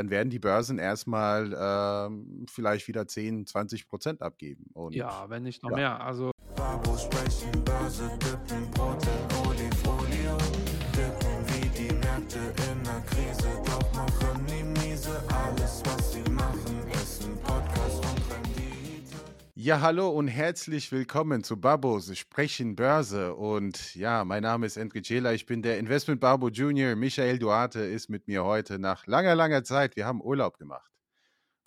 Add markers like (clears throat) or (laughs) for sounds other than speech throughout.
dann werden die Börsen erstmal ähm, vielleicht wieder 10, 20 Prozent abgeben. Und, ja, wenn nicht noch ja. mehr. Also Babo sprechen, Börse, dippen, Brot in Olifolio, dippen wie die Märkte in der Krise, doch machen nie miese Ja, hallo und herzlich willkommen zu Babos Sprechen Börse. Und ja, mein Name ist Enrique Cela, ich bin der Investment Babo Junior. Michael Duarte ist mit mir heute nach langer, langer Zeit. Wir haben Urlaub gemacht.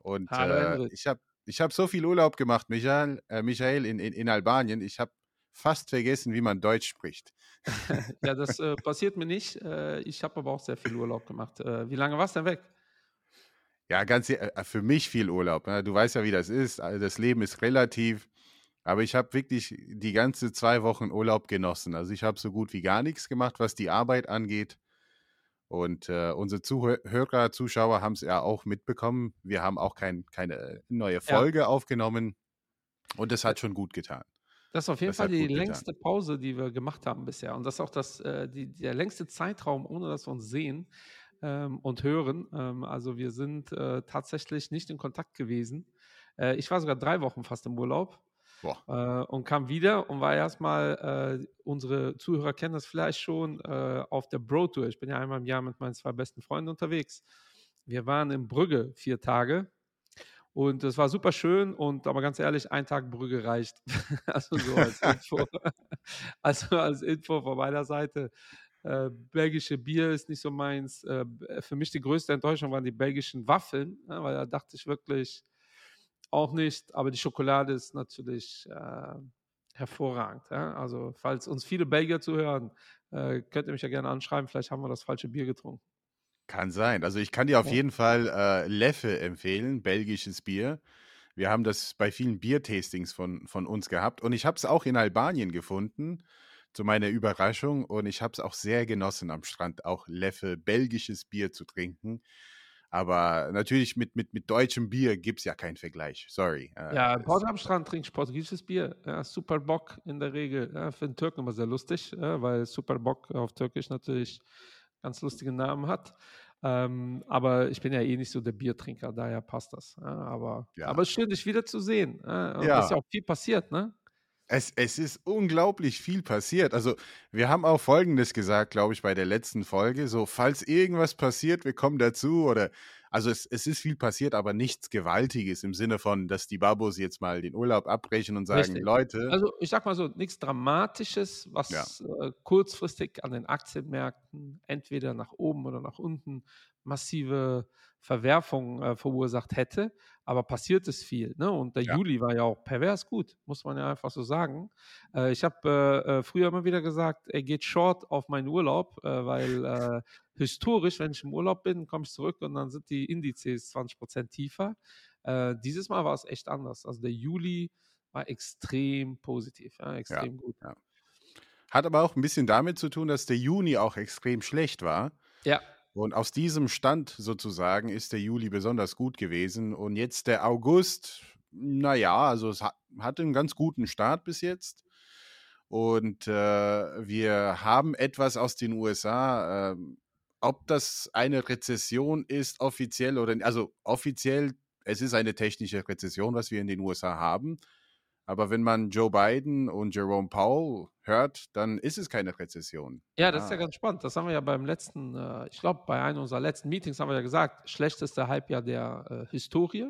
Und hallo, äh, ich habe ich habe so viel Urlaub gemacht, Michael, äh, Michael in, in, in Albanien. Ich habe fast vergessen, wie man Deutsch spricht. (laughs) ja, das äh, passiert mir nicht. Äh, ich habe aber auch sehr viel Urlaub gemacht. Äh, wie lange warst du denn weg? Ja, ganz äh, für mich viel Urlaub. Ne? Du weißt ja, wie das ist. Also das Leben ist relativ. Aber ich habe wirklich die ganze zwei Wochen Urlaub genossen. Also ich habe so gut wie gar nichts gemacht, was die Arbeit angeht. Und äh, unsere Zuhörer, Zuschauer haben es ja auch mitbekommen. Wir haben auch kein, keine neue Folge ja. aufgenommen. Und das hat schon gut getan. Das ist auf jeden das Fall die längste getan. Pause, die wir gemacht haben bisher. Und das ist auch das, äh, die, der längste Zeitraum, ohne dass wir uns sehen ähm, und hören. Ähm, also wir sind äh, tatsächlich nicht in Kontakt gewesen. Äh, ich war sogar drei Wochen fast im Urlaub. Äh, und kam wieder und war erstmal, äh, unsere Zuhörer kennen das vielleicht schon, äh, auf der Bro-Tour. Ich bin ja einmal im Jahr mit meinen zwei besten Freunden unterwegs. Wir waren in Brügge vier Tage und es war super schön und aber ganz ehrlich, ein Tag Brügge reicht. (laughs) also so als Info. (laughs) also als Info von meiner Seite. Äh, belgische Bier ist nicht so meins. Äh, für mich die größte Enttäuschung waren die belgischen Waffeln, ja, ne, weil da dachte ich wirklich, auch nicht, aber die Schokolade ist natürlich äh, hervorragend. Ja? Also, falls uns viele Belgier zuhören, äh, könnt ihr mich ja gerne anschreiben. Vielleicht haben wir das falsche Bier getrunken. Kann sein. Also, ich kann dir auf ja. jeden Fall äh, Leffe empfehlen, belgisches Bier. Wir haben das bei vielen Biertastings von, von uns gehabt und ich habe es auch in Albanien gefunden, zu meiner Überraschung. Und ich habe es auch sehr genossen, am Strand auch Leffe, belgisches Bier zu trinken. Aber natürlich mit, mit, mit deutschem Bier gibt es ja keinen Vergleich. Sorry. Äh, ja, Port am Strand trinkt ich portugiesisches Bier. Ja, Super Bock in der Regel. Ja, für den Türken immer sehr lustig, ja, weil Super Bock auf Türkisch natürlich ganz lustige Namen hat. Ähm, aber ich bin ja eh nicht so der Biertrinker, daher passt das. Ja, aber, ja. aber ist schön, dich wieder zu sehen. Ja, ja. ist ja auch viel passiert, ne? Es, es ist unglaublich viel passiert. Also, wir haben auch Folgendes gesagt, glaube ich, bei der letzten Folge. So, falls irgendwas passiert, wir kommen dazu oder also es, es ist viel passiert, aber nichts Gewaltiges im Sinne von, dass die Babos jetzt mal den Urlaub abbrechen und sagen, Richtig. Leute. Also ich sag mal so, nichts Dramatisches, was ja. äh, kurzfristig an den Aktienmärkten entweder nach oben oder nach unten massive Verwerfungen äh, verursacht hätte. Aber passiert ist viel. Ne? Und der ja. Juli war ja auch pervers gut, muss man ja einfach so sagen. Äh, ich habe äh, äh, früher immer wieder gesagt, er geht short auf meinen Urlaub, äh, weil äh, historisch, wenn ich im Urlaub bin, komme ich zurück und dann sind die Indizes 20 Prozent tiefer. dieses Mal war es echt anders. Also der Juli war extrem positiv, ja, extrem ja, gut. Hat aber auch ein bisschen damit zu tun, dass der Juni auch extrem schlecht war. Ja. Und aus diesem Stand sozusagen ist der Juli besonders gut gewesen. Und jetzt der August, naja, also es hat, einen ganz guten Start bis jetzt. Und äh, wir haben etwas aus den USA. Äh, ob das eine Rezession ist, offiziell oder also offiziell, es ist eine technische Rezession, was wir in den USA haben. Aber wenn man Joe Biden und Jerome Powell hört, dann ist es keine Rezession. Ja, das ah. ist ja ganz spannend. Das haben wir ja beim letzten, äh, ich glaube, bei einem unserer letzten Meetings haben wir ja gesagt, schlechteste Halbjahr der äh, Historie.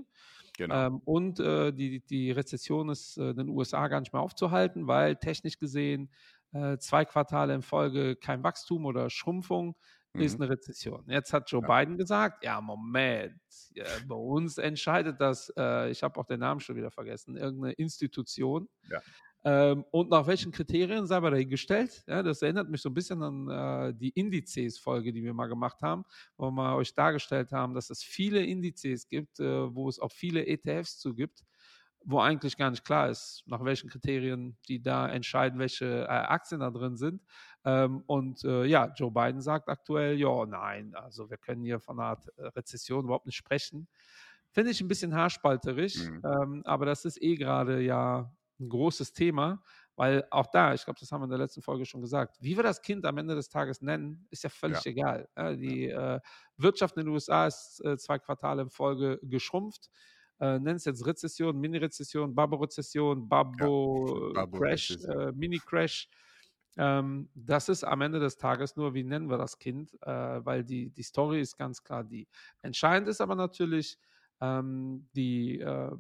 Genau. Ähm, und äh, die, die Rezession ist äh, in den USA gar nicht mehr aufzuhalten, weil technisch gesehen äh, zwei Quartale in Folge kein Wachstum oder Schrumpfung ist mhm. eine Rezession. Jetzt hat Joe ja. Biden gesagt, ja, Moment, ja, bei uns entscheidet das, äh, ich habe auch den Namen schon wieder vergessen, irgendeine Institution. Ja. Ähm, und nach welchen Kriterien sei aber dahingestellt? Ja, das erinnert mich so ein bisschen an äh, die Indizes-Folge, die wir mal gemacht haben, wo wir euch dargestellt haben, dass es viele Indizes gibt, äh, wo es auch viele ETFs zu gibt, wo eigentlich gar nicht klar ist, nach welchen Kriterien die da entscheiden, welche äh, Aktien da drin sind. Ähm, und äh, ja, Joe Biden sagt aktuell, ja, nein, also wir können hier von einer Art äh, Rezession überhaupt nicht sprechen. Finde ich ein bisschen haarspalterisch, mhm. ähm, aber das ist eh gerade ja ein großes Thema. Weil auch da, ich glaube, das haben wir in der letzten Folge schon gesagt, wie wir das Kind am Ende des Tages nennen, ist ja völlig ja. egal. Ja, die äh, Wirtschaft in den USA ist äh, zwei Quartale in Folge geschrumpft. Äh, Nennen es jetzt Rezession, Mini-Rezession, Babo-Rezession, Babo-Crash, ja, Mini-Crash. Ähm, das ist am Ende des Tages nur, wie nennen wir das Kind, äh, weil die, die Story ist ganz klar die. Entscheidend ist aber natürlich, ähm, die äh,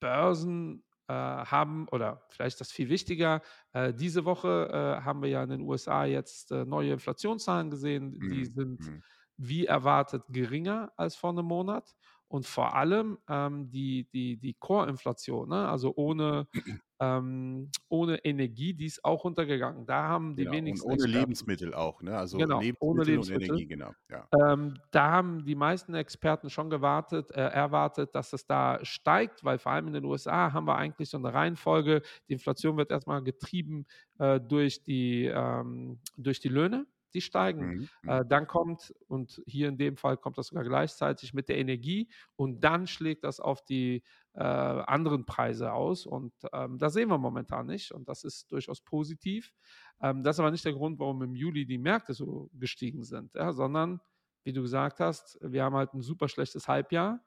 Börsen äh, haben, oder vielleicht das viel wichtiger, äh, diese Woche äh, haben wir ja in den USA jetzt äh, neue Inflationszahlen gesehen, die mhm. sind mhm. wie erwartet geringer als vor einem Monat. Und vor allem ähm, die, die, die Core-Inflation, ne? also ohne (clears throat) ähm, ohne Energie, die ist auch runtergegangen. Da haben die genau, wenigsten. Und ohne Experten, Lebensmittel auch, ne? Also genau, Lebensmittel, ohne Lebensmittel. und Energie, genau. Ja. Ähm, da haben die meisten Experten schon gewartet, äh, erwartet, dass es da steigt, weil vor allem in den USA haben wir eigentlich so eine Reihenfolge. Die Inflation wird erstmal getrieben äh, durch, die, ähm, durch die Löhne die steigen. Mhm. Äh, mhm. dann kommt, und hier in dem Fall kommt das sogar gleichzeitig mit der Energie und dann schlägt das auf die äh, anderen Preise aus. Und ähm, das sehen wir momentan nicht und das ist durchaus positiv. Ähm, das ist aber nicht der Grund, warum im Juli die Märkte so gestiegen sind, ja, sondern, wie du gesagt hast, wir haben halt ein super schlechtes Halbjahr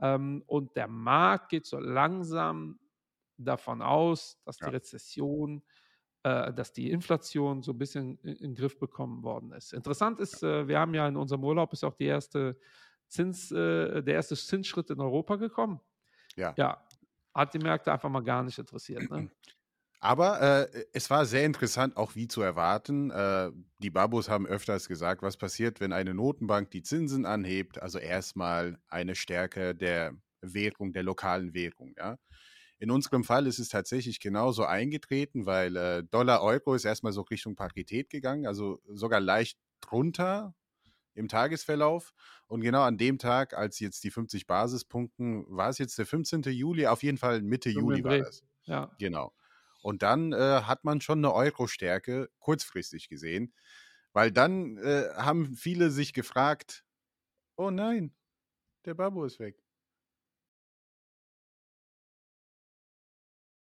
ähm, und der Markt geht so langsam davon aus, dass die Rezession dass die Inflation so ein bisschen in, in, den Griff bekommen worden ist. Interessant ist, äh, wir haben ja in unserem Urlaub ist auch die erste Zins, äh, der erste Zinsschritt in Europa gekommen. Ja. Ja. Hat die Märkte einfach mal gar nicht interessiert. Ne? Aber äh, es war sehr interessant, auch wie zu erwarten. Äh, die Babos haben öfters gesagt, was passiert, wenn eine Notenbank die Zinsen anhebt. Also erstmal eine Stärke der Währung, der lokalen Währung. Ja? In unserem Fall ist es tatsächlich genauso eingetreten, weil äh, Dollar-Euro ist erstmal so Richtung Parität gegangen, also sogar leicht drunter im Tagesverlauf. Und genau an dem Tag, als jetzt die 50 Basispunkten, war es jetzt der 15. Juli, auf jeden Fall Mitte so Juli war das. Ja. Genau. Und dann äh, hat man schon eine Euro-Stärke kurzfristig gesehen, weil dann äh, haben viele sich gefragt, oh nein, der Babu ist weg.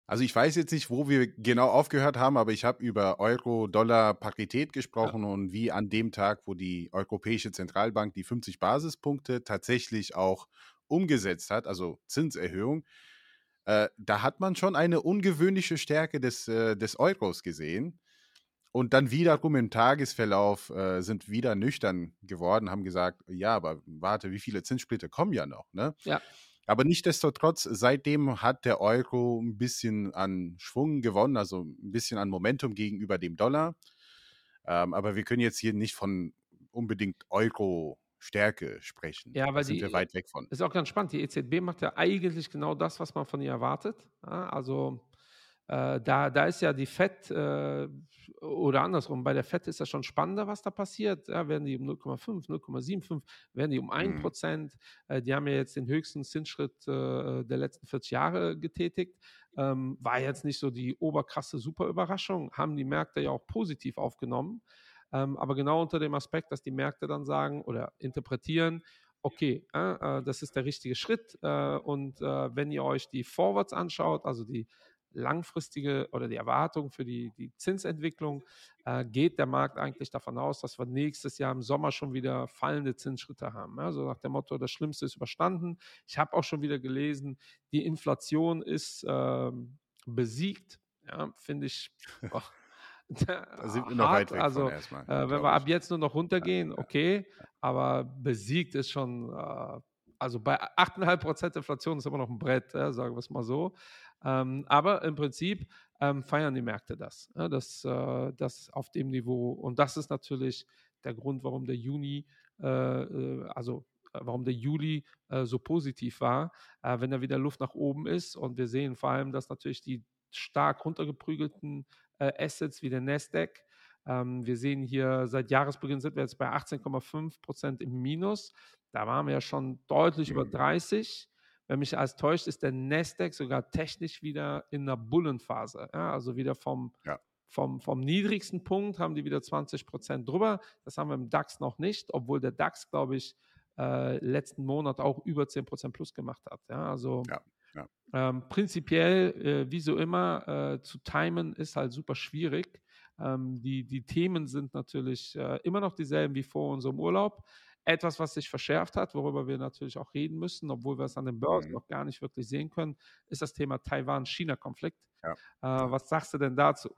Also ich weiß jetzt nicht, wo wir genau aufgehört haben, aber ich habe über Euro-Dollar-Parität gesprochen ja. und wie an dem Tag, wo die Europäische Zentralbank die 50 Basispunkte tatsächlich auch umgesetzt hat, also Zinserhöhung, äh, da hat man schon eine ungewöhnliche Stärke des, äh, des Euros gesehen. Und dann wiederum im Tagesverlauf äh, sind wieder nüchtern geworden, haben gesagt, ja, aber warte, wie viele Zinssplitter kommen ja noch, ne? Ja. Aber nichtdestotrotz, seitdem hat der Euro ein bisschen an Schwung gewonnen, also ein bisschen an Momentum gegenüber dem Dollar. Ähm, aber wir können jetzt hier nicht von unbedingt Euro-Stärke sprechen. Ja, weil da sind die, wir weit weg von. Ist auch ganz spannend. Die EZB macht ja eigentlich genau das, was man von ihr erwartet. Also da, da ist ja die FED äh, oder andersrum, bei der FED ist das schon spannender, was da passiert. Ja, werden die um 0,5, 0,75, werden die um 1 mhm. Prozent. Mhm. Äh, die haben ja jetzt den höchsten Zinsschritt äh, der letzten 40 Jahre getätigt. Ähm, war jetzt nicht so die oberkrasse Superüberraschung, haben die Märkte ja auch positiv aufgenommen. Ähm, aber genau unter dem Aspekt, dass die Märkte dann sagen oder interpretieren, okay, äh, das ist der richtige Schritt. Äh, und wenn ihr euch die Forwards anschaut, also die langfristige oder die Erwartung für die, die Zinsentwicklung äh, geht der Markt eigentlich davon aus, dass wir nächstes Jahr im Sommer schon wieder fallende Zinsschritte haben. Also nach dem Motto, das Schlimmste ist überstanden. Ich habe auch schon wieder gelesen, die Inflation ist äh, besiegt. Ja, finde ich. (laughs) Oh, (laughs) da sind wir noch weit weg also, erstmal. Äh, wenn wir ab jetzt nur noch runtergehen, okay, aber besiegt ist schon, äh, also bei 8,5% Inflation ist immer noch ein Brett, ja, sagen wir es mal so. Ähm, aber im Prinzip ähm, feiern die Märkte das, ja, das, äh, das auf dem Niveau. Und das ist natürlich der Grund, warum der Juni, äh, äh also äh, warum der Juli äh, so positiv war, äh, wenn da wieder Luft nach oben ist. Und wir sehen vor allem, dass natürlich die stark runtergeprügelten Assets wie der Nasdaq, ähm, wir sehen hier seit Jahresbeginn sind wir jetzt bei 18,5 Prozent im Minus. Da waren wir ja schon deutlich über 30. Wenn mich alles täuscht, ist der Nasdaq sogar technisch wieder in der Bullenphase. Ja, also wieder vom, ja. vom, vom niedrigsten Punkt haben die wieder 20 Prozent drüber. Das haben wir im DAX noch nicht, obwohl der DAX, glaube ich, äh, letzten Monat auch über 10 Prozent plus gemacht hat. Ja, also Ja. Ähm, prinzipiell, äh, wie so immer, äh, zu timen ist halt super schwierig. Ähm, die, die Themen sind natürlich äh, immer noch dieselben wie vor unserem Urlaub. Etwas, was sich verschärft hat, worüber wir natürlich auch reden müssen, obwohl wir es an den Börsen mhm. noch gar nicht wirklich sehen können, ist das Thema Taiwan-China-Konflikt. Ja. Äh, was sagst du denn dazu?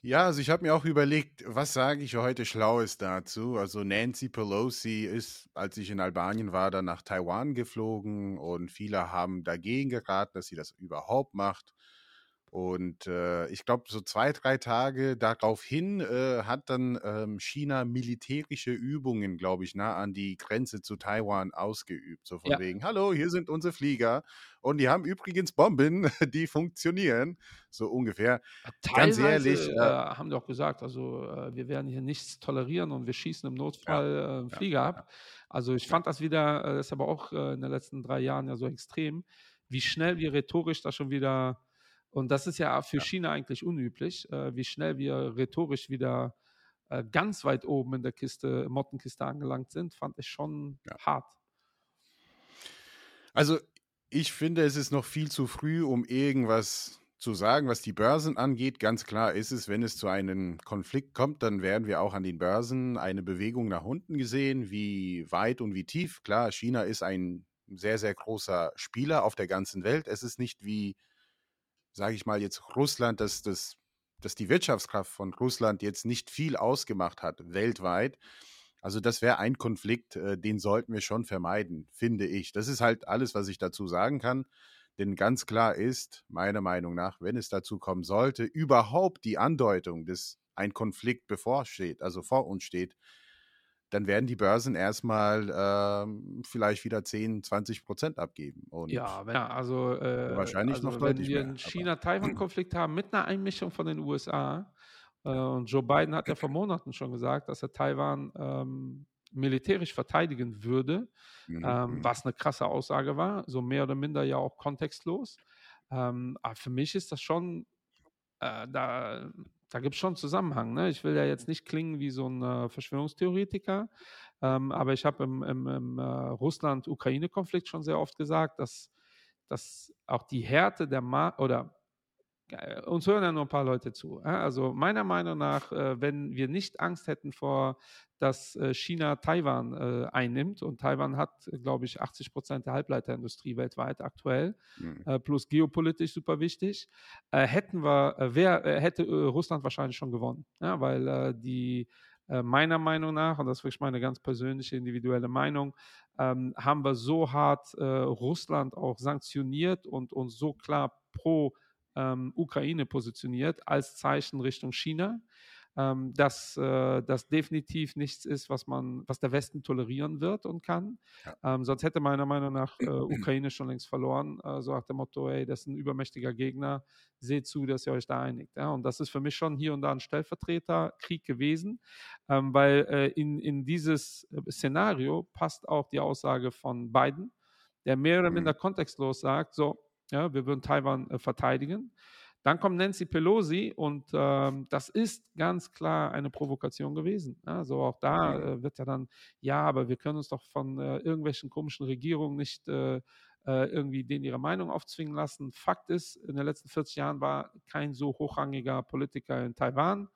Ja, also ich habe mir auch überlegt, was sage ich heute Schlaues dazu? Also Nancy Pelosi ist, als ich in Albanien war, dann nach Taiwan geflogen und viele haben dagegen geraten, dass sie das überhaupt macht. Und äh, ich glaube, so zwei, drei Tage daraufhin äh, hat dann ähm, China militärische Übungen, glaube ich, nah an die Grenze zu Taiwan ausgeübt. So von ja. wegen, hallo, hier sind unsere Flieger. Und die haben übrigens Bomben, (laughs) die funktionieren. So ungefähr. Teilweise, Ganz ehrlich. Äh, äh, haben die auch gesagt, also äh, wir werden hier nichts tolerieren und wir schießen im Notfall ja, einen Flieger ja, ab. Also ich fand das wieder, äh, das ist aber auch in den letzten drei Jahren ja so extrem, wie schnell wir rhetorisch da schon wieder und das ist ja für ja. China eigentlich unüblich, äh, wie schnell wir rhetorisch wieder äh, ganz weit oben in der Kiste, Mottenkiste angelangt sind, fand ich schon ja. hart. Also ich finde, es ist noch viel zu früh, um irgendwas zu sagen, was die Börsen angeht. Ganz klar ist es, wenn es zu einem Konflikt kommt, dann werden wir auch an den Börsen eine Bewegung nach unten gesehen, wie weit und wie tief. Klar, China ist ein sehr, sehr großer Spieler auf der ganzen Welt. Es ist nicht wie sage ich mal jetzt Russland, dass, dass, dass die Wirtschaftskraft von Russland jetzt nicht viel ausgemacht hat weltweit. Also das wäre ein Konflikt, äh, den sollten wir schon vermeiden, finde ich. Das ist halt alles, was ich dazu sagen kann. Denn ganz klar ist, meiner Meinung nach, wenn es dazu kommen sollte, überhaupt die Andeutung, dass ein Konflikt bevorsteht, also vor uns steht, dann werden die Börsen erstmal ähm, vielleicht wieder 10, 20 Prozent abgeben. Und ja, wenn, also äh, wahrscheinlich also noch wenn wir einen China-Taiwan-Konflikt haben mit einer Einmischung von den USA, äh, und Joe Biden hat ja vor Monaten schon gesagt, dass er Taiwan ähm, militärisch verteidigen würde, mhm. ähm, mhm. was eine krasse Aussage war, so mehr oder minder ja auch kontextlos. Ähm, aber für mich ist das schon, äh, da da gibt es schon Zusammenhang. Ne? Ich will ja jetzt nicht klingen wie so ein äh, Verschwörungstheoretiker, ähm, aber ich habe im, im, im äh, Russland-Ukraine-Konflikt schon sehr oft gesagt, dass, dass auch die Härte der Markt oder uns hören ja nur ein paar Leute zu. Also meiner Meinung nach, äh, wenn wir nicht Angst hätten vor, dass äh, China Taiwan einnimmt und Taiwan hat, glaube ich, 80 Prozent der Halbleiterindustrie weltweit aktuell, mhm. plus geopolitisch super wichtig, hätten wir, wer hätte Russland wahrscheinlich schon gewonnen, ja, weil die meiner Meinung nach, und das ist wirklich meine ganz persönliche individuelle Meinung, ähm, haben wir so hart äh, Russland auch sanktioniert und uns so klar pro ähm, Ukraine positioniert als Zeichen Richtung China, ähm, dass äh, das definitiv nichts ist, was man, was der Westen tolerieren wird und kann. Ja. Ähm, sonst hätte meiner Meinung nach äh, (clears throat) Ukraine schon längst verloren. Äh, so nach dem Motto, ey, das ist ein übermächtiger Gegner, seht zu, dass ihr euch da einigt. Ja? Und das ist für mich schon hier und da ein Stellvertreterkrieg gewesen, ähm, weil äh, in, in dieses äh, Szenario passt auch die Aussage von Biden, der mehr oder minder mhm. kontextlos sagt, so, ja, wir würden Taiwan äh, verteidigen. Dann kommt Nancy Pelosi und ähm, das ist ganz klar eine Provokation gewesen. Also auch da äh, wird ja dann, ja, aber wir können uns doch von äh, irgendwelchen komischen Regierungen nicht äh, äh irgendwie denen ihre Meinung aufzwingen lassen. Fakt ist, in den letzten 40 Jahren war kein so hochrangiger Politiker in Taiwan.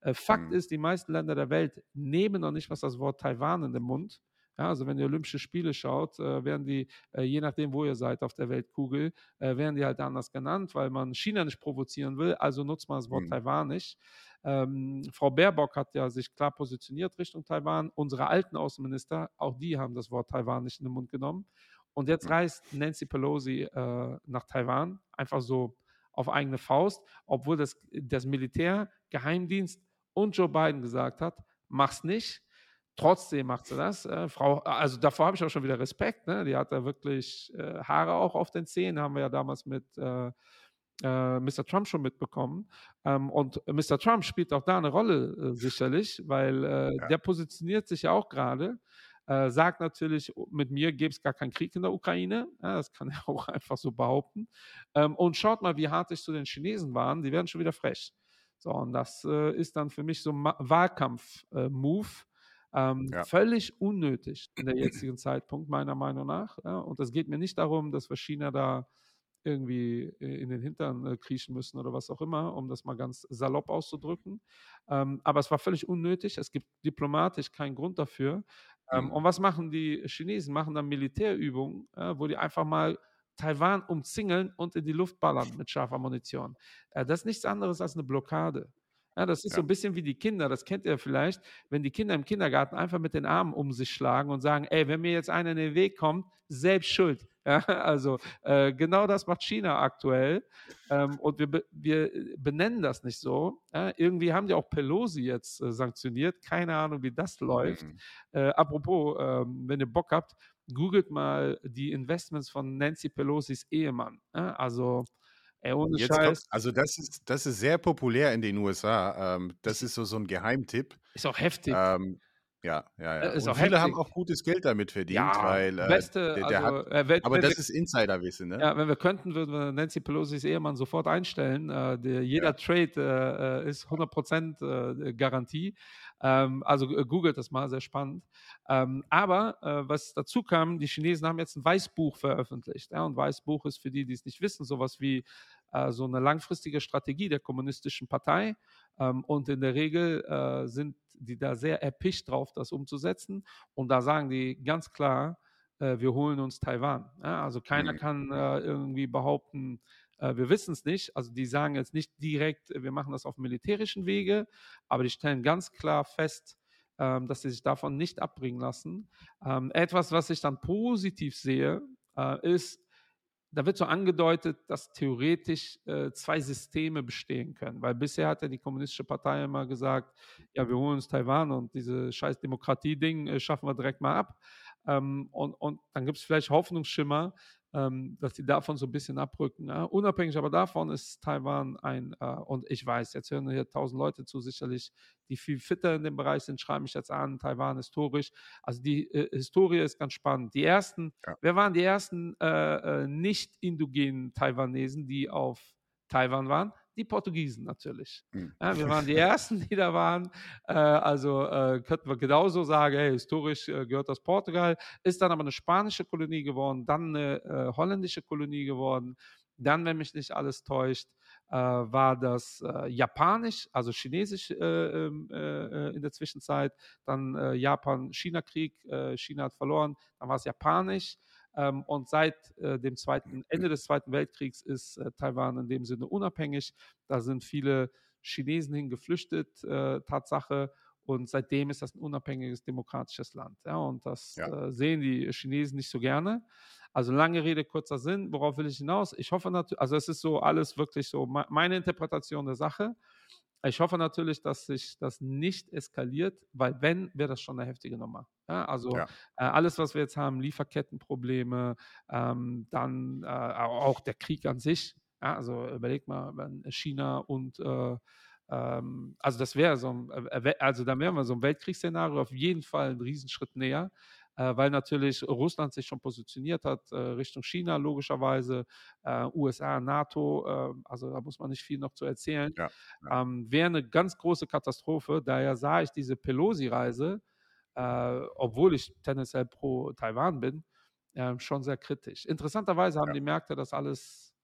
Äh, Fakt mhm. ist, die meisten Länder der Welt nehmen noch nicht was das Wort Taiwan in den Mund. Ja, also wenn ihr Olympische Spiele schaut, äh, werden die, äh, je nachdem, wo ihr seid auf der Weltkugel, äh, werden die halt anders genannt, weil man China nicht provozieren will, also nutzt man das Wort mhm. Taiwan nicht. Ähm, Frau Baerbock hat ja sich klar positioniert Richtung Taiwan. Unsere alten Außenminister, auch die haben das Wort Taiwan nicht in den Mund genommen. Und jetzt mhm. reist Nancy Pelosi äh, nach Taiwan, einfach so auf eigene Faust, obwohl das, das Militär, Geheimdienst und Joe Biden gesagt hat, mach's nicht Trotzdem macht sie das. Äh, Frau, also davor habe ich auch schon wieder Respekt. Ne? Die hat da wirklich äh, Haare auch auf den Zähnen, haben wir ja damals mit äh, äh Mr. Trump schon mitbekommen. Ähm, und Mr. Trump spielt auch da eine Rolle äh, sicherlich, weil äh, ja. der positioniert sich ja auch gerade. sagt natürlich, mit mir gäbe es gar keinen Krieg in der Ukraine. Ja, das kann er (laughs) auch einfach so behaupten. Ähm, und schaut mal, wie hart ich zu den Chinesen waren. Die werden schon wieder frech. So, und das ist dann für mich so ein Wahlkampf-Move Ähm, ja. Völlig unnötig in der (clears throat) jetzigen Zeitpunkt, meiner Meinung nach. Ja? Und es geht mir nicht darum, dass wir China da irgendwie in den Hintern äh, kriechen müssen oder was auch immer, um das mal ganz salopp auszudrücken. Ähm, aber es war völlig unnötig. Es gibt diplomatisch keinen Grund dafür. Ähm, mhm. Und was machen die Chinesen? Machen dann Militärübungen, äh, wo die einfach mal Taiwan umzingeln und in die Luft ballern mit scharfer Munition. Äh, das ist nichts anderes als eine Blockade. Ja, das ist ja. so ein bisschen wie die Kinder, das kennt ihr vielleicht, wenn die Kinder im Kindergarten einfach mit den Armen um sich schlagen und sagen, ey, wenn mir jetzt einer in den Weg kommt, selbst schuld. (laughs) Ja, also äh, genau das macht China aktuell ähm, und wir, be wir benennen das nicht so. Ja, irgendwie haben die auch Pelosi jetzt äh, sanktioniert, keine Ahnung, wie das läuft. Mhm. Äh, apropos, ähm, wenn ihr Bock habt, googelt mal die Investments von Nancy Pelosis Ehemann. Also Ey, ohne Jetzt Scheiß. Kommt, also das ist, das ist sehr populär in den USA. Ähm, das ist so, so ein Geheimtipp. Ist auch heftig. Ähm, ja, ja, ja. Äh, ist Und viele heftig. haben auch gutes Geld damit verdient, ja, weil äh, beste, der, der also, hat, äh, aber das wir, ist Insiderwissen, ne? Ja, wenn wir könnten, würden wir Nancy Pelosi's Ehemann sofort einstellen. Äh, der, jeder ja. Trade äh, ist 100% äh, Garantie. Ähm, also googelt das mal, sehr spannend. Ähm, aber was dazu kam, die Chinesen haben jetzt ein Weißbuch veröffentlicht. Ja, und Weißbuch ist für die, die es nicht wissen, sowas wie so eine langfristige Strategie der kommunistischen Partei. Ähm, und in der Regel äh, sind die da sehr erpicht drauf, das umzusetzen. Und da sagen die ganz klar, äh, wir holen uns Taiwan. Also keiner mhm. kann äh, irgendwie behaupten, äh, wir wissen es nicht. Also die sagen jetzt nicht direkt, wir machen das auf militärischen Wege, aber die stellen ganz klar fest, ähm, dass sie sich davon nicht abbringen lassen. Ähm, etwas, was ich dann positiv sehe, äh, ist, da wird so angedeutet, dass theoretisch äh, zwei Systeme bestehen können. Weil bisher hat ja die Kommunistische Partei immer gesagt, ja, wir holen uns Taiwan und diese scheiß Demokratie-Ding äh, schaffen wir direkt mal ab. Ähm, und, und dann gibt es vielleicht Hoffnungsschimmer, ähm, dass die davon so ein bisschen abrücken. Ja? Unabhängig aber davon ist Taiwan ein, äh, und ich weiß, jetzt hören hier tausend Leute zu, sicherlich, die viel fitter in dem Bereich sind, schreiben mich jetzt an, Taiwan historisch. Also die äh, Historie ist ganz spannend. Die ersten, ja. wer waren die ersten äh, äh nicht indogenen Taiwanesen, die auf Taiwan waren? Die Portugiesen natürlich. Mhm. Ja, wir waren die Ersten, die da waren. Äh, also äh, könnten wir genauso sagen, hey, historisch äh, gehört das Portugal, ist dann aber eine spanische Kolonie geworden, dann eine äh, holländische Kolonie geworden. Dann, wenn mich nicht alles täuscht, äh, war das äh, Japanisch, also Chinesisch ähm, in der Zwischenzeit. Dann Japan-China-Krieg, China hat verloren. Dann war es Japanisch. Ähm, und seit äh, dem zweiten, Ende des Zweiten Weltkriegs ist äh, Taiwan in dem Sinne unabhängig. Da sind viele Chinesen hingeflüchtet, äh, Tatsache. Und seitdem ist das ein unabhängiges demokratisches Land. Ja, und das ja. äh, sehen die Chinesen nicht so gerne. Also lange Rede, kurzer Sinn. Worauf will ich hinaus? Ich hoffe natürlich, also es ist so alles wirklich so meine Interpretation der Sache. Ich hoffe natürlich, dass sich das nicht eskaliert, weil wenn, wäre das schon eine heftige Nummer. Ja, also ja. Äh, alles, was wir jetzt haben, Lieferkettenprobleme, ähm, dann äh, auch der Krieg an sich. Ja, also überleg mal, wenn China und äh, ähm, also das wäre so ein, äh, also da wären wir so ein Weltkriegsszenario auf jeden Fall einen Riesenschritt näher äh, weil natürlich Russland sich schon positioniert hat äh, Richtung China, logischerweise, äh, USA, NATO, ähm, also da muss man nicht viel noch zu erzählen. Ja, ja. Ähm, Wäre eine ganz große Katastrophe. Daher sah ich diese Pelosi-Reise, äh, obwohl ich tendenziell pro Taiwan bin, ähm, schon sehr kritisch. Interessanterweise haben ja. die Märkte das alles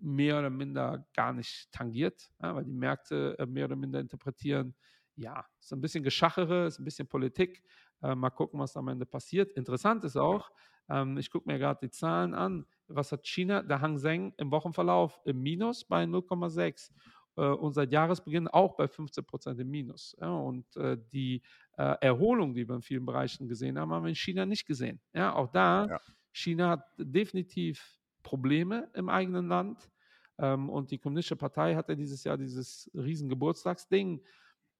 mehr oder minder gar nicht tangiert, ja, weil die Märkte äh, mehr oder minder interpretieren, ja, ist ein bisschen Geschachere, ist ein bisschen Politik, äh, mal gucken, was am Ende passiert. Interessant ist auch, ähm, ich gucke mir gerade die Zahlen an. Was hat China? Der Hang Seng im Wochenverlauf im Minus bei 0,6 äh, und seit Jahresbeginn auch bei 15 Prozent im Minus. Ja, und äh, die äh, Erholung, die wir in vielen Bereichen gesehen haben, haben wir in China nicht gesehen. Ja, auch da, ja. China hat definitiv Probleme im eigenen Land. Ähm, und die Kommunistische Partei hatte dieses Jahr dieses riesen Geburtstagsding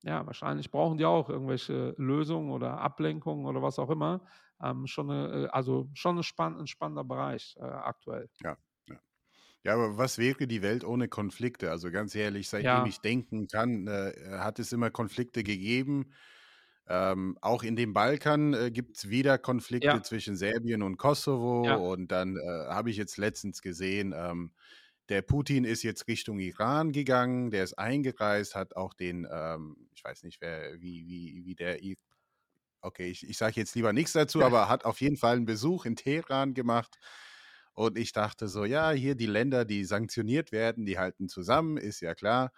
ja, wahrscheinlich brauchen die auch irgendwelche Lösungen oder Ablenkungen oder was auch immer. Ähm, schon eine, äh, also schon ein, spann ein spannender Bereich äh, aktuell. Ja, ja. Ja, aber was wäre die Welt ohne Konflikte? Also ganz ehrlich, seitdem ja. ich denken kann, äh, hat es immer Konflikte gegeben. Ähm, auch in dem Balkan äh, gibt es wieder Konflikte ja. zwischen Serbien und Kosovo. Ja. Und dann äh, habe ich jetzt letztens gesehen, ähm, der Putin ist jetzt Richtung Iran gegangen, der ist eingereist, hat auch den, ähm, ich weiß nicht, wer, wie, wie, wie der okay, ich, ich sage jetzt lieber nichts dazu, ja. aber hat auf jeden Fall einen Besuch in Teheran gemacht. Und ich dachte so, ja, hier die Länder, die sanktioniert werden, die halten zusammen, ist ja klar.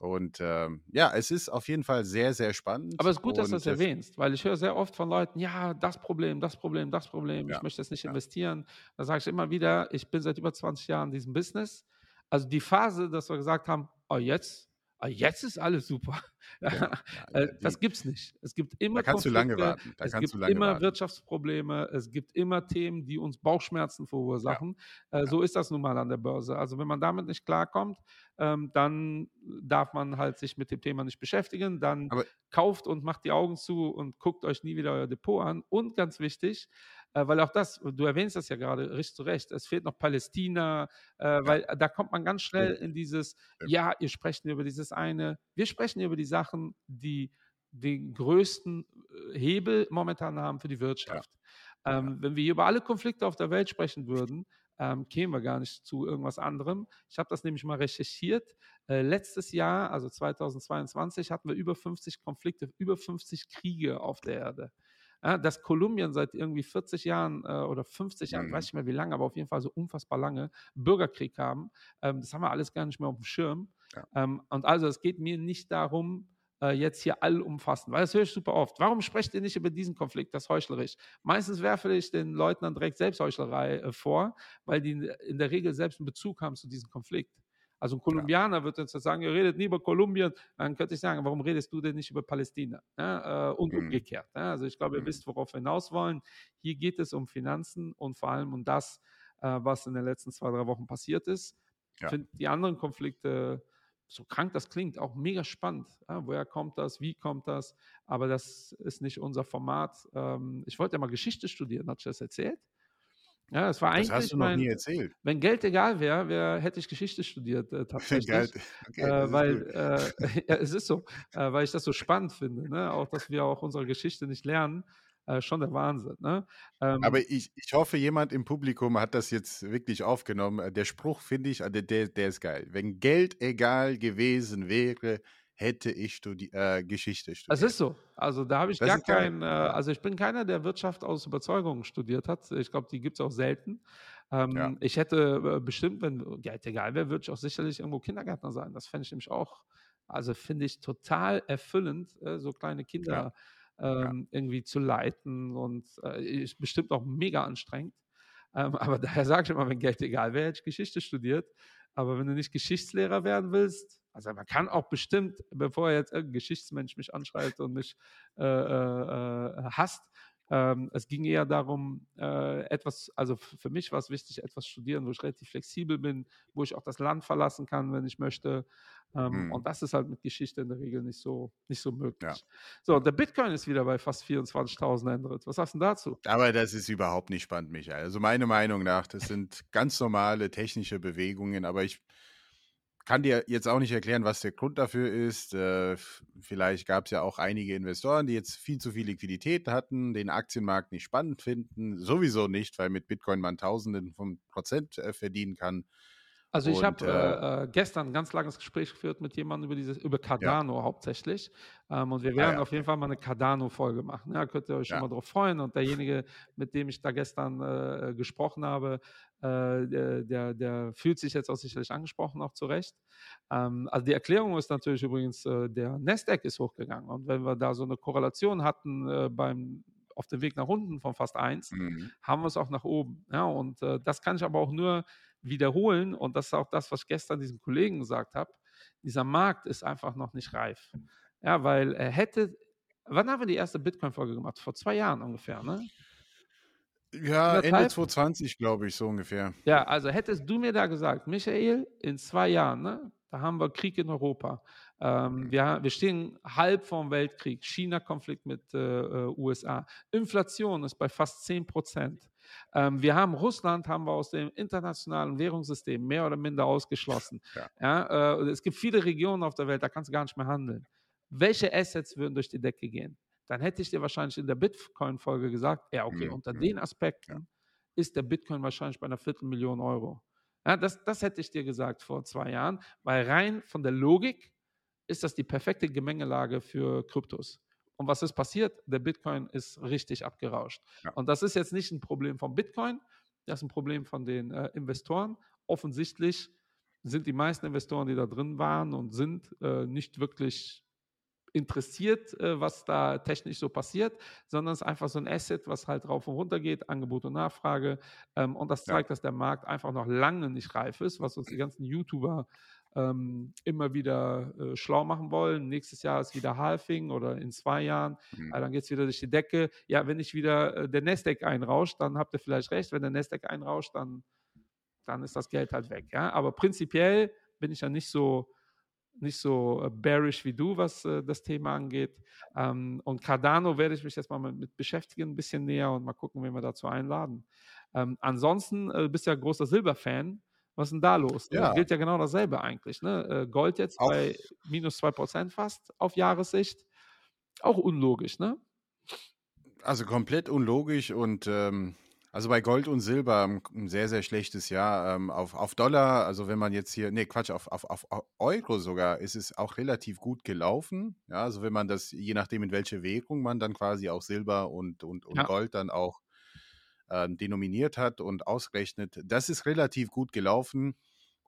Und ähm, ja, es ist auf jeden Fall sehr, sehr spannend. Aber es ist gut, dass du das erwähnst, weil ich höre sehr oft von Leuten, ja, das Problem, das Problem, das Problem, ja, ich möchte jetzt nicht ja. investieren. Da sage ich immer wieder, ich bin seit über 20 Jahren in diesem Business. Also die Phase, dass wir gesagt haben, oh, jetzt jetzt ist alles super. (laughs) Ja, äh, das gibt es nicht. Es gibt immer da kannst Konflikte, du lange warten. Da es gibt immer warten. Wirtschaftsprobleme, es gibt immer Themen, die uns Bauchschmerzen verursachen. Ja. Äh, so ist das nun mal an der Börse. Also wenn man damit nicht klarkommt, ähm, dann darf man halt sich mit dem Thema nicht beschäftigen. Dann Aber kauft und macht die Augen zu und guckt euch nie wieder euer Depot an. Und ganz wichtig, weil auch das, du erwähnst das ja gerade richtig zu Recht, es fehlt noch Palästina, äh, weil da kommt man ganz schnell in dieses, ja, ihr sprecht über dieses eine, wir sprechen über die Sachen, die den größten äh, Hebel momentan haben für die Wirtschaft. Ja. Ähm, wenn wir über alle Konflikte auf der Welt sprechen würden, ähm, kämen wir gar nicht zu irgendwas anderem. Ich habe das nämlich mal recherchiert. Äh, letztes Jahr, also 2022, hatten wir über 50 Konflikte, über 50 Kriege auf der Erde dass Kolumbien seit irgendwie 40 Jahren äh, oder 50 Jahren, mhm. weiß ich nicht mehr wie lange, aber auf jeden Fall so unfassbar lange Bürgerkrieg haben. Ähm, das haben wir alles gar nicht mehr auf dem Schirm. Ja. Ähm, und also es geht mir nicht darum, äh, jetzt hier allumfassend, weil das höre ich super oft. Warum sprecht ihr nicht über diesen Konflikt, das heuchlerisch? Meistens werfe ich den Leuten dann direkt Selbstheuchlerei äh, vor, weil die in der Regel selbst einen Bezug haben zu diesem Konflikt. Also ein Kolumbianer ja. wird jetzt sagen, ihr redet nie über Kolumbien, dann könnte ich sagen, warum redest du denn nicht über Palästina? Ja, äh, und mhm. umgekehrt. Ja, also ich glaube, ihr mhm. wisst, worauf wir hinaus wollen. Hier geht es um Finanzen und vor allem um das, äh, was in den letzten zwei, drei Wochen passiert ist. Ich finde die anderen Konflikte, so krank das klingt, auch mega spannend. woher kommt das? Wie kommt das? Aber das ist nicht unser Format. Ähm, ich wollte ja mal Geschichte studieren, hat ich das erzählt? Ja, es war eigentlich. Das hast du noch mein, nie erzählt. Wenn Geld egal wäre, wär, hätte ich Geschichte studiert, äh, (laughs) tatsächlich. okay, äh, weil, äh, (laughs) ja, es ist so, äh, weil ich das so spannend finde. Ne? Auch, dass wir auch unsere Geschichte nicht lernen. Äh, schon der Wahnsinn. Ne? Ähm, Aber ich, ich hoffe, jemand im Publikum hat das jetzt wirklich aufgenommen. Äh, der Spruch finde ich, der, der ist geil. Wenn Geld egal gewesen wäre, hätte ich studi äh, Geschichte studiert. Das ist so. Also da habe ich das gar keinen, äh, also ich bin keiner, der Wirtschaft aus Überzeugung studiert hat. Ich glaube, die gibt es auch selten. Ähm, ja. Ich hätte äh, bestimmt, wenn Geld egal wäre, würde ich auch sicherlich irgendwo Kindergärtner sein. Das fände ich nämlich auch, also finde ich total erfüllend, äh, so kleine Kinder ja. Ähm, ja. irgendwie zu leiten und äh, ist bestimmt auch mega anstrengend. Ähm, aber (laughs) daher sage ich immer, wenn Geld egal wäre, hätte ich Geschichte studiert. Aber wenn du nicht Geschichtslehrer werden willst, also man kann auch bestimmt, bevor jetzt irgendein Geschichtsmensch mich anschreit und mich äh, äh, äh, hasst, ähm, es ging eher darum, äh, etwas, also für mich war es wichtig, etwas studieren, wo ich relativ flexibel bin, wo ich auch das Land verlassen kann, wenn ich möchte. Ähm, mhm. Und das ist halt mit Geschichte in der Regel nicht so, nicht so möglich. Ja. So, der Bitcoin ist wieder bei fast 24.000 Endrit. Was sagst du dazu? Aber das ist überhaupt nicht spannend, Michael. Also meine Meinung nach, das sind ganz normale technische Bewegungen, aber ich kann dir jetzt auch nicht erklären, was der Grund dafür ist. Äh, vielleicht gab es ja auch einige Investoren, die jetzt viel zu viel Liquidität hatten, den Aktienmarkt nicht spannend finden. Sowieso nicht, weil mit Bitcoin man Tausenden von Prozent äh, verdienen kann. Also ich habe äh, äh, gestern ein ganz langes Gespräch geführt mit jemandem über dieses über Cardano ja. hauptsächlich. Ähm, und wir ah, werden ah, ja. auf jeden Fall mal eine Cardano-Folge machen. Ja, könnt ihr euch schon mal darauf freuen. Und derjenige, mit dem ich da gestern äh, gesprochen habe, äh, der, der, fühlt sich jetzt auch sicherlich angesprochen, auch zu Recht. Ähm, also die Erklärung ist natürlich übrigens, äh, der Nasdaq ist hochgegangen. Und wenn wir da so eine Korrelation hatten äh, beim auf dem Weg nach unten von fast 1, mhm. haben wir es auch nach oben. Ja, und äh, das kann ich aber auch nur wiederholen. Und das ist auch das, was ich gestern diesem Kollegen gesagt habe. Dieser Markt ist einfach noch nicht reif. Ja, weil er hätte, wann haben wir die erste Bitcoin-Folge gemacht? Vor zwei Jahren ungefähr, ne? Ja, Ende 2020, glaube ich, so ungefähr. Ja, also hättest du mir da gesagt, Michael, in zwei Jahren, ne, da haben wir Krieg in Europa. Ähm, mhm. wir, wir stehen halb vorm Weltkrieg, China-Konflikt mit äh, äh USA. Inflation ist bei fast 10 Prozent. Ähm, wir haben Russland haben wir aus dem internationalen Währungssystem mehr oder minder ausgeschlossen. (laughs) Ja. ja äh, es gibt viele Regionen auf der Welt, da kannst du gar nicht mehr handeln. Welche Assets würden durch die Decke gehen? Dann hätte ich dir wahrscheinlich in der Bitcoin-Folge gesagt, ja, okay, mhm. unter den Aspekten ja. ist der Bitcoin wahrscheinlich bei einer Viertelmillion Euro. Ja, das, das hätte ich dir gesagt vor zwei Jahren, weil rein von der Logik ist das die perfekte Gemengelage für Kryptos. Und was ist passiert? Der Bitcoin ist richtig abgerauscht. Ja. Und das ist jetzt nicht ein Problem vom Bitcoin, das ist ein Problem von den äh, Investoren. Offensichtlich sind die meisten Investoren, die da drin waren und sind, äh, nicht wirklich interessiert, äh, was da technisch so passiert, sondern es ist einfach so ein Asset, was halt rauf und runter geht, Angebot und Nachfrage. Ähm, und das zeigt, ja. dass der Markt einfach noch lange nicht reif ist, was uns die ganzen YouTuber ähm, immer wieder äh, schlau machen wollen. Nächstes Jahr ist wieder Halving oder in zwei Jahren, mhm. äh, dann geht es wieder durch die Decke. Ja, wenn nicht wieder äh, der Nasdaq einrauscht, dann habt ihr vielleicht recht. Wenn der Nasdaq einrauscht, dann, dann ist das Geld halt weg. Ja? Aber prinzipiell bin ich ja nicht so nicht so äh, bearish wie du, was äh, das Thema angeht. Ähm, und Cardano werde ich mich jetzt mal mit, mit, beschäftigen, ein bisschen näher und mal gucken, wen wir dazu einladen. Ähm, ansonsten äh, bist du ja großer Silberfan. Was ist denn da los? Ja. Das gilt ja genau dasselbe eigentlich. Ne? Äh, Gold jetzt Auch. bei minus 2% fast auf Jahressicht. Auch unlogisch, ne? Also komplett unlogisch und ähm, also bei Gold und Silber ein sehr, sehr schlechtes Jahr. Ähm, auf, auf Dollar, also wenn man jetzt hier, nee, Quatsch, auf, auf, auf Euro sogar ist es auch relativ gut gelaufen. Ja, also wenn man das, je nachdem in welche Währung man dann quasi auch Silber und, und, und ja. Gold dann auch äh, denominiert hat und ausrechnet, das ist relativ gut gelaufen.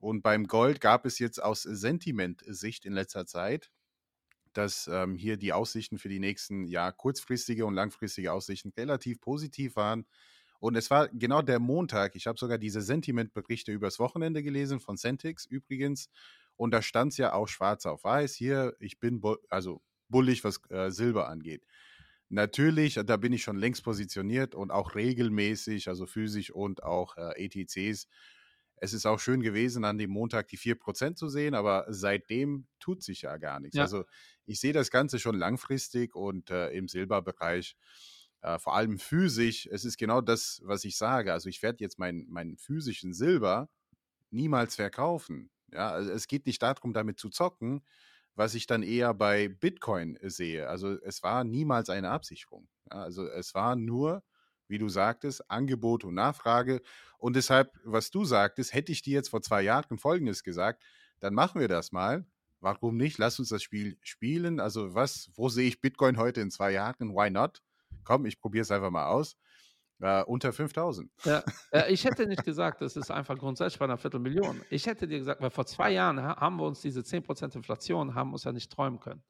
Und beim Gold gab es jetzt aus Sentiment-Sicht in letzter Zeit, dass ähm, hier die Aussichten für die nächsten Jahr kurzfristige und langfristige Aussichten relativ positiv waren. Und es war genau der Montag. Ich habe sogar diese Sentiment-Berichte übers Wochenende gelesen von Centix übrigens. Und da stand es ja auch schwarz auf weiß. Hier, ich bin also bullig, was äh, Silber angeht. Natürlich, da bin ich schon längst positioniert und auch regelmäßig, also physisch und auch äh, ETCs. Es ist auch schön gewesen, an dem Montag die 4% zu sehen, aber seitdem tut sich ja gar nichts. Ja. Also ich sehe das Ganze schon langfristig und äh, im Silberbereich äh, vor allem physisch, es ist genau das, was ich sage. Also ich werde jetzt meinen mein physischen Silber niemals verkaufen. Ja, also es geht nicht darum, damit zu zocken, was ich dann eher bei Bitcoin sehe. Also es war niemals eine Absicherung. Also es war nur, wie du sagtest, Angebot und Nachfrage. Und deshalb, was du sagtest, hätte ich dir jetzt vor zwei Jahren Folgendes gesagt, dann machen wir das mal. Warum nicht? Lass uns das Spiel spielen. Also was, wo sehe ich Bitcoin heute in zwei Jahren? Why not? komm, ich probiere es einfach mal aus. Äh, unter 5000. Ja, (laughs) äh, ich hätte nicht gesagt, das ist einfach grundsätzlich bei einer Viertelmillion. Ich hätte dir gesagt, weil vor zwei Jahren haben wir uns diese 10% Inflation, haben uns ja nicht träumen können.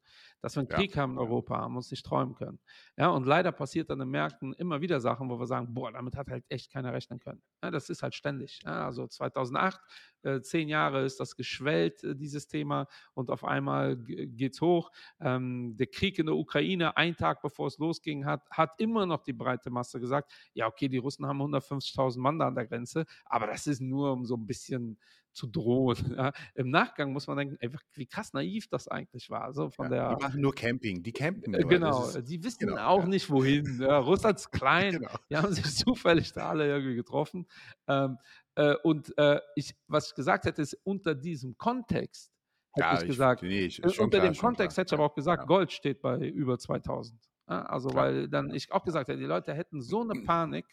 Dass wir einen Krieg ja. haben in Europa, haben wir uns nicht träumen können. Ja, und leider passiert an den Märkten immer wieder Sachen, wo wir sagen, boah, damit hat halt echt keiner rechnen können. Ja, das ist halt ständig. Ja, also 2008 äh, zehn Jahre ist das geschwellt, äh, dieses Thema, und auf einmal geht es hoch. Ähm, der Krieg in der Ukraine, ein Tag bevor es losging, hat, hat immer noch die breite Masse gesagt, ja, okay, die Russen haben 150.000 Mann da an der Grenze, aber das ist nur um so ein bisschen zu drohen. (laughs) Ja. Im Nachgang muss man denken, ey, wie krass naiv das eigentlich war. So von ja, der, machen nur Camping, die campen äh. Genau, die wissen genau, auch ja. nicht wohin. (laughs) Ja, Russland ist klein, genau. die haben sich (laughs) zufällig da alle irgendwie getroffen. Ähm, äh, und äh, ich, was ich gesagt hätte, ist unter diesem Kontext hätte ja, ich gesagt, nee, ich, unter klar, dem Kontext klar. hätte ich aber auch gesagt, Gold steht bei über 2000. Also, klar. weil dann ich auch gesagt hätte, die Leute hätten so eine (clears throat) Panik,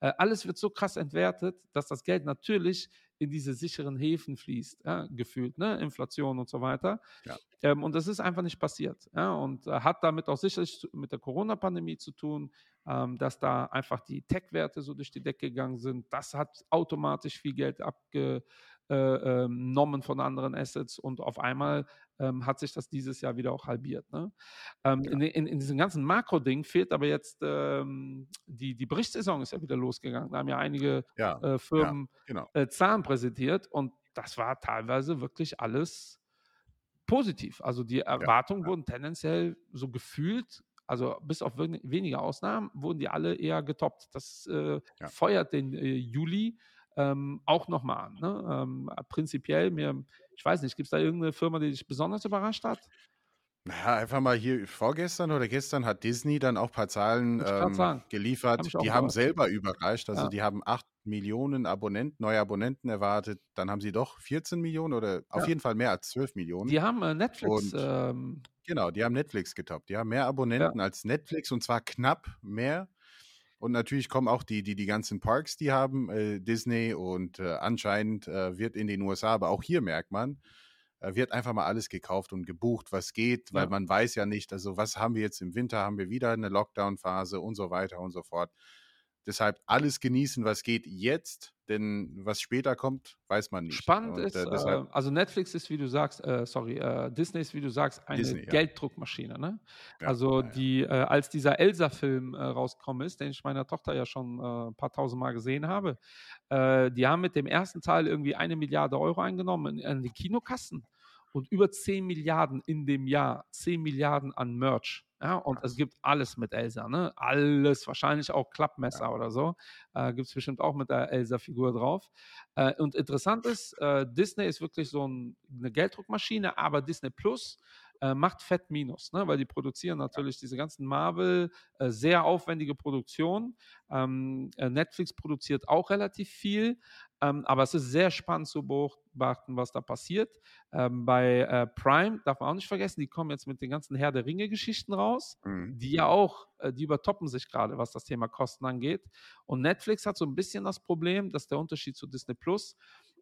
äh, alles wird so krass entwertet, dass das Geld natürlich in diese sicheren Häfen fließt, ja, gefühlt, ne? Inflation und so weiter. Ja. Ähm, und das ist einfach nicht passiert. Ja? Und äh, hat damit auch sicherlich mit der Corona-Pandemie zu tun, ähm, dass da einfach die Tech-Werte so durch die Decke gegangen sind. Das hat automatisch viel Geld abgenommen äh, ähm, von anderen Assets und auf einmal ähm, hat sich das dieses Jahr wieder auch halbiert. Ne? Ähm, ja. in, in, in, diesem ganzen Makro-Ding fehlt aber jetzt ähm, die, die Berichtssaison ist ja wieder losgegangen. Da haben ja einige ja. Äh, Firmen ja, genau. äh, Zahlen präsentiert und das war teilweise wirklich alles positiv. Also die Erwartungen wurden tendenziell so gefühlt also bis auf wenige Ausnahmen wurden die alle eher getoppt. Das äh, ja. feuert den äh, Juli ähm, auch nochmal an. Ne? Ähm, prinzipiell, mir, ich weiß nicht, gibt es da irgendeine Firma, die dich besonders überrascht hat? Naja, einfach mal hier vorgestern oder gestern hat Disney dann auch ein paar Zahlen ähm, geliefert. Hab die haben selber überrascht. Also ja. die haben 8 Millionen Abonnenten, neue Abonnenten erwartet. Dann haben sie doch 14 Millionen oder ja. auf jeden Fall mehr als 12 Millionen. Die haben äh, Netflix. Und, ähm, genau, die haben Netflix getoppt. Die haben mehr Abonnenten ja. als Netflix und zwar knapp mehr. Und natürlich kommen auch die, die, die ganzen Parks, die haben äh, Disney und äh, anscheinend äh, wird in den USA, aber auch hier merkt man, äh, wird einfach mal alles gekauft und gebucht, was geht, weil ja. man weiß ja nicht, also was haben wir jetzt im Winter, haben wir wieder eine Lockdown-Phase und so weiter und so fort. Deshalb alles genießen, was geht jetzt, denn was später kommt, weiß man nicht. Spannend und, ist, äh, deshalb, äh, also Netflix ist, wie du sagst, äh, sorry, äh, Disney ist, wie du sagst, eine Disney, Gelddruckmaschine. Ne? Ja, also ja, die, äh, als dieser Elsa-Film äh, rausgekommen ist, den ich meiner Tochter ja schon ein paar tausend Mal gesehen habe, die haben mit dem ersten Teil irgendwie eine Milliarde Euro eingenommen in, in die Kinokassen und über 10 Milliarden in dem Jahr, 10 Milliarden an Merch. Ja, und es gibt alles mit Elsa, ne? Alles, wahrscheinlich auch Klappmesser ja. oder so. Äh, gibt es bestimmt auch mit der Elsa-Figur drauf. Äh, und interessant ist, äh, Disney ist wirklich so ein, eine Gelddruckmaschine, aber Disney Plus äh, macht Fett Minus, ne? weil die produzieren natürlich diese ganzen Marvel, äh, sehr aufwendige Produktionen. Ähm, äh, Netflix produziert auch relativ viel, ähm, aber es ist sehr spannend zu beobachten, was da passiert. Ähm, bei äh, Prime darf man auch nicht vergessen, die kommen jetzt mit den ganzen Herr der Ringe-Geschichten raus, mhm. die ja auch, äh, die übertoppen sich gerade, was das Thema Kosten angeht. Und Netflix hat so ein bisschen das Problem, dass der Unterschied zu Disney Plus.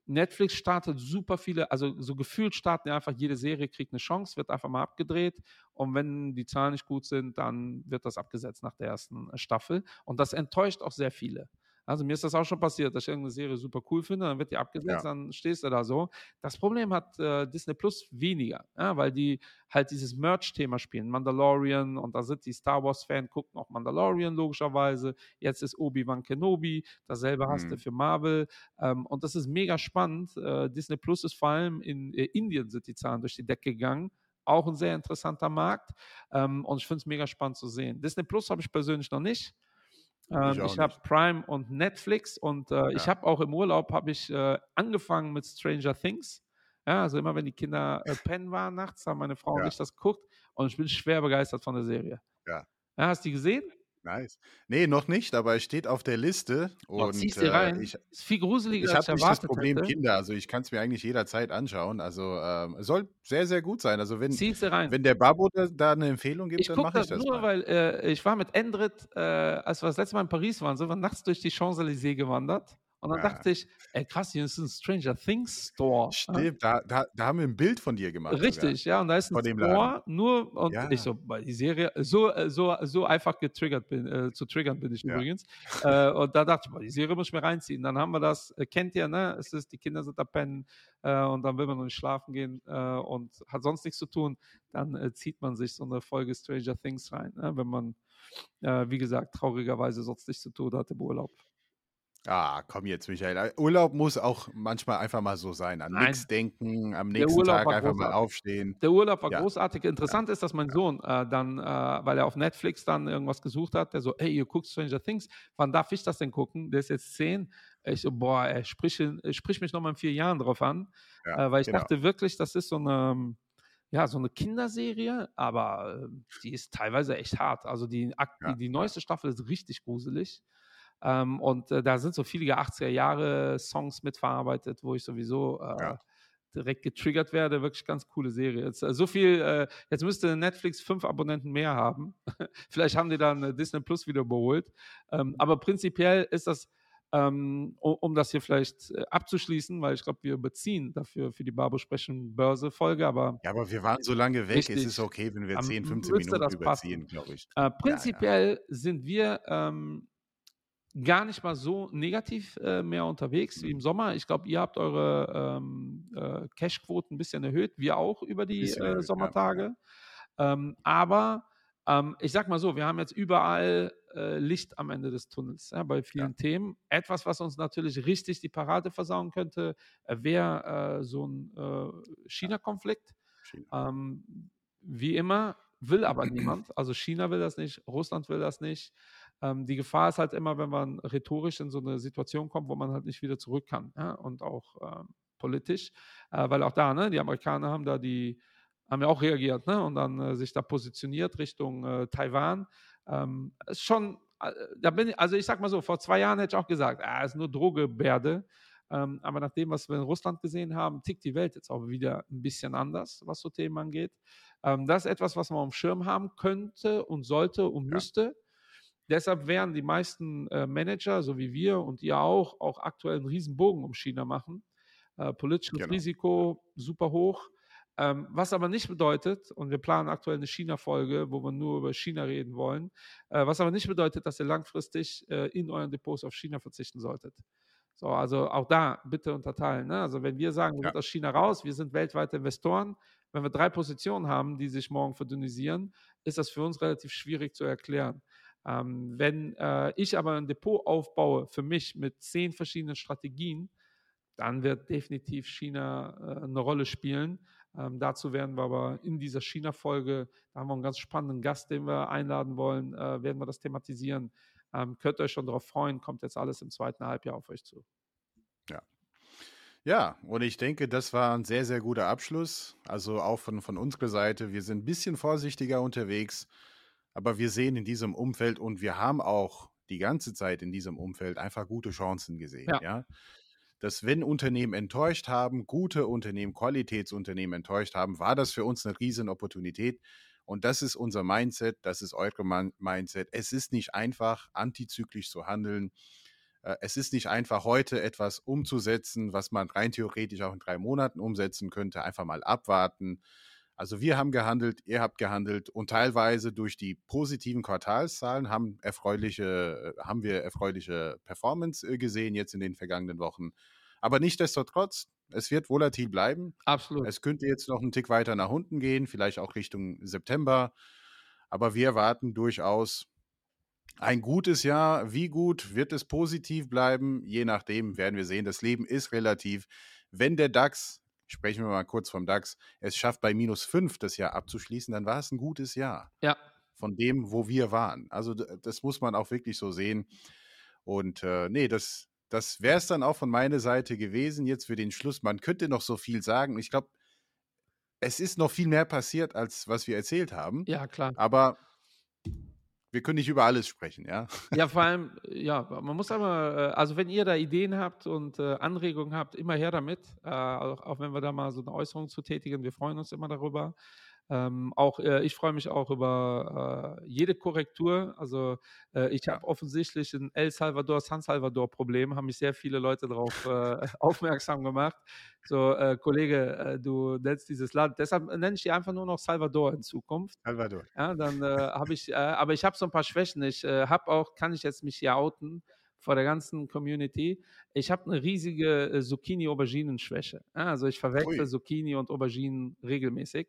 Netflix startet super viele, also so gefühlt starten ja einfach jede Serie, kriegt eine Chance, wird einfach mal abgedreht und wenn die Zahlen nicht gut sind, dann wird das abgesetzt nach der ersten Staffel und das enttäuscht auch sehr viele. Also mir ist das auch schon passiert, dass ich irgendeine Serie super cool finde, dann wird die abgesetzt, ja. dann stehst du da so. Das Problem hat äh, Disney Plus weniger, ja, weil die halt dieses Merch-Thema spielen. Mandalorian und da sind die Star Wars-Fans, gucken auch Mandalorian logischerweise. Jetzt ist Obi-Wan Kenobi, dasselbe mhm. hast du mhm. für Marvel. Ähm, und das ist mega spannend. Äh, Disney Plus ist vor allem in äh, Indien sind die Zahlen durch die Decke gegangen auch ein sehr interessanter Markt. Ähm, und ich finde es mega spannend zu sehen. Disney Plus habe ich persönlich noch nicht. Ähm, ich, ich habe Prime und Netflix und äh, ja. ich habe auch im Urlaub habe ich äh, angefangen mit Stranger Things. Ja, also immer wenn die Kinder äh, pennen waren nachts, haben meine Frau ja. und ich das geguckt und ich bin schwer begeistert von der Serie. Ja. ja hast du die gesehen? Nice. Nee, noch nicht, aber es steht auf der Liste. Oh, und ziehst äh, rein. Ich, ist viel gruseliger ich als ich nicht das Problem hätte. Kinder, also ich kann es mir eigentlich jederzeit anschauen. Also ähm, soll sehr, sehr gut sein. Also wenn, wenn der Babo da, da, eine Empfehlung gibt, ich dann mache ich das. Nur, mal. weil äh, ich war mit Endrit, äh, als wir das letzte Mal in Paris waren, sind wir nachts durch die Champs-Élysées gewandert. Und dann ja. dachte ich, ey krass, hier ist ein Stranger Things Store. Stimmt, ja? da, da, da, haben wir ein Bild von dir gemacht. Richtig, sogar. ja, und da ist ein Store, nur, und ja. ich so, weil die Serie, so, äh, so, so einfach getriggert bin, äh, zu triggern bin ich übrigens. Äh, und da dachte ich, boah, die Serie muss ich mir reinziehen. Dann haben wir das, äh, kennt ihr, ne? Es ist, die Kinder sind da pennen äh, und dann will man noch nicht schlafen gehen und hat sonst nichts zu tun. Dann zieht man sich so eine Folge Stranger Things rein, ne? wenn man, wie gesagt, traurigerweise sonst nichts zu tun hat im Urlaub. Ah, komm jetzt, Michael. Äh, Urlaub muss auch manchmal einfach mal so sein. An nichts denken, am nächsten Tag einfach großartig. mal aufstehen. Der Urlaub war ja. großartig. Interessant ja. ist, dass mein Sohn äh, dann, äh, weil er auf Netflix dann irgendwas gesucht hat, der so, hey, ihr guckt Stranger Things, wann darf ich das denn gucken? Der ist jetzt zehn. Ich so, boah, ey, sprich, sprich mich nochmal in vier Jahren drauf an. Ja, äh, weil ich genau. dachte wirklich, das ist so eine, ja, so eine Kinderserie, aber äh, die ist teilweise echt hart. Also die, die, die neueste Staffel ist richtig gruselig. Ähm, und äh, da sind so viele 80er Jahre Songs mitverarbeitet, wo ich sowieso äh, ja. direkt getriggert werde. Wirklich ganz coole Serie. Jetzt, äh, so viel, äh, jetzt müsste Netflix fünf Abonnenten mehr haben. (laughs) Vielleicht haben die dann äh, Disney Plus wieder überholt. Ähm, aber prinzipiell ist das. Ähm, um, um, das hier vielleicht äh, abzuschließen, weil ich glaube, wir beziehen dafür für die Barbo sprechen Börse Folge, aber ja, aber wir waren so lange weg, richtig, es ist okay, wenn wir 10, 15 Minuten überziehen, glaube ich. Äh, prinzipiell ja, ja. sind wir ähm, gar nicht mal so negativ äh, mehr unterwegs wie im Sommer. Ich glaube, ihr habt eure ähm, äh, Cashquoten ein bisschen erhöht, wir auch über die äh, Sommertage. Ähm, aber ähm, ich sag mal so, wir haben jetzt überall äh, Licht am Ende des Tunnels ja, bei vielen ja. Themen. Etwas, was uns natürlich richtig die Parade versauen könnte, äh, wäre äh, so ein China-Konflikt. China. Ähm, wie immer, will aber (clears throat) niemand. Also China will das nicht, Russland will das nicht. Ähm, die Gefahr ist halt immer, wenn man rhetorisch in so eine Situation kommt, wo man halt nicht wieder zurück kann. Ja? Und auch ähm, politisch, äh, weil auch da, ne, die Amerikaner haben da die, haben ja auch reagiert ne? und dann äh, sich da positioniert Richtung äh, Taiwan. Ähm, ist schon, äh, da bin ich, also ich sag mal so, vor zwei Jahren hätte ich auch gesagt, ah, ist nur Drogebärde. Ähm, aber nach dem, was wir in Russland gesehen haben, tickt die Welt jetzt auch wieder ein bisschen anders, was so Themen angeht. Ähm, das ist etwas, was man auf dem Schirm haben könnte und sollte und müsste. Deshalb werden die meisten äh, Manager, so wie wir und ihr auch, auch aktuell einen Riesenbogen um China machen. Äh, politisches genau. Risiko super hoch. Ähm, was aber nicht bedeutet, und wir planen aktuell eine China-Folge, wo wir nur über China reden wollen, äh, was aber nicht bedeutet, dass ihr langfristig äh, in euren Depots auf China verzichten solltet. So, also auch da bitte unterteilen. Ne? Also wenn wir sagen, wir ja. sind aus China raus, wir sind weltweite Investoren, wenn wir drei Positionen haben, die sich morgen verdünnisieren, ist das für uns relativ schwierig zu erklären. Ähm, wenn äh, ich aber ein Depot aufbaue für mich mit zehn verschiedenen Strategien, dann wird definitiv China äh, eine Rolle spielen. Ähm, dazu werden wir aber in dieser China-Folge, da haben wir einen ganz spannenden Gast, den wir einladen wollen, äh, werden wir das thematisieren. Ähm, könnt ihr euch schon darauf freuen, kommt jetzt alles im zweiten Halbjahr auf euch zu. Ja. Ja, und ich denke, das war ein sehr, sehr guter Abschluss. Also auch von, von unserer Seite, wir sind ein bisschen vorsichtiger unterwegs, aber wir sehen in diesem Umfeld und wir haben auch die ganze Zeit in diesem Umfeld einfach gute Chancen gesehen. Ja. ja? dass wenn Unternehmen enttäuscht haben, gute Unternehmen, Qualitätsunternehmen enttäuscht haben, war das für uns eine riesen Opportunität. Und das ist unser Mindset, das ist eure Mindset. Es ist nicht einfach, antizyklisch zu handeln. Äh, es ist nicht einfach, heute etwas umzusetzen, was man rein theoretisch auch in drei Monaten umsetzen könnte. Einfach mal abwarten. Also wir haben gehandelt, ihr habt gehandelt und teilweise durch die positiven Quartalszahlen haben, erfreuliche, äh, haben wir erfreuliche Performance äh, gesehen jetzt in den vergangenen Wochen. Aber nichtdestotrotz, es wird volatil bleiben. Absolut. Es könnte jetzt noch einen Tick weiter nach unten gehen, vielleicht auch Richtung September. Aber wir erwarten durchaus ein gutes Jahr. Wie gut wird es positiv bleiben? Je nachdem werden wir sehen. Das Leben ist relativ. Wenn der DAX sprechen wir mal kurz vom DAX, es schafft bei minus 5 das Jahr abzuschließen, dann war es ein gutes Jahr. Ja. Von dem, wo wir waren. Also das muss man auch wirklich so sehen. Und äh, nee, das, das wäre es dann auch von meiner Seite gewesen, jetzt für den Schluss. Man könnte noch so viel sagen. Ich glaube, es ist noch viel mehr passiert, als was wir erzählt haben. Ja, klar. Aber wir können nicht über alles sprechen, ja? Ja, vor allem, ja, man muss aber, äh, also wenn ihr da Ideen habt und äh, Anregungen habt, immer her damit. Äh, auch, auch, wenn wir da mal so eine Äußerung zu tätigen, wir freuen uns immer darüber. Ähm, auch äh, ich freue mich auch über äh, jede Korrektur. Also äh, ich habe offensichtlich ein El Salvador, San Salvador Problem, haben mich sehr viele Leute darauf äh, (laughs) aufmerksam gemacht. So, äh, Kollege, äh, du nennst dieses Land, deshalb nenne ich die einfach nur noch Salvador in Zukunft. Salvador. Ja, dann (laughs) habe ich, aber ich habe so ein paar Schwächen. Ich habe auch, kann ich jetzt mich hier outen vor der ganzen Community. Ich habe eine riesige Zucchini-Auberginen-Schwäche. also ich verwechsel Zucchini und Auberginen regelmäßig.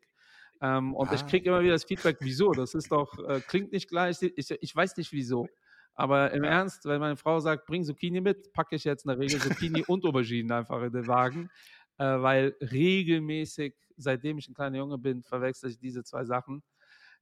Ähm, und ah. ich kriege immer wieder das Feedback, wieso? Das ist doch, äh, klingt nicht gleich. Ich, ich weiß nicht wieso. Aber im ja. Ernst, wenn meine Frau sagt, bring Zucchini mit, packe ich jetzt in der Regel Zucchini und Auberginen einfach in den Wagen. Äh, weil regelmäßig, seitdem ich ein kleiner Junge bin, verwechsel ich diese zwei Sachen.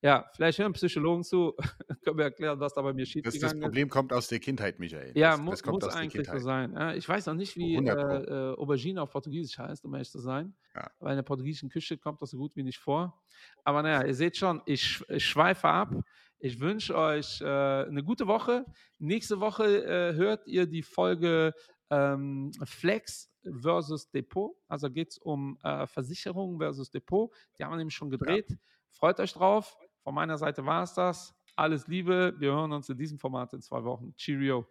Ja, vielleicht hören Psychologen zu, (laughs) können wir erklären, was da bei mir schief ist. Das Problem kommt aus der Kindheit, Michael. Ja, das, mu das muss eigentlich so sein. Ich weiß noch nicht, wie äh, äh, Aubergine auf Portugiesisch heißt, um ehrlich zu sein. Ja. Weil in der portugiesischen Küche kommt das so gut wie nicht vor. Aber naja, ihr seht schon, ich, ich schweife ab. Ich wünsche euch äh, eine gute Woche. Nächste Woche äh, hört ihr die Folge ähm, Flex versus Depot. Also geht es um äh, Versicherung versus Depot. Die haben wir nämlich schon gedreht. Ja. Freut euch drauf. Von meiner Seite war es das. Alles Liebe. Wir hören uns in diesem Format in zwei Wochen. Cheerio.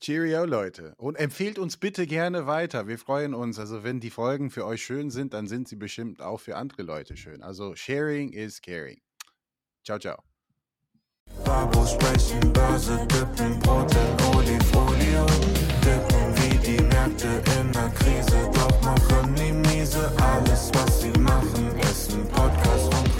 Cheerio, Leute. Und empfehlt uns bitte gerne weiter. Wir freuen uns. Also, wenn die Folgen für euch schön sind, dann sind sie bestimmt auch für andere Leute schön. Also, sharing is caring. Ciao, ciao. Babo sprechen, Börse dippen, Brot in Olifolien. Dippen wie die Märkte in der Krise, doch machen die miese. Alles, was sie machen, ist ein Podcast und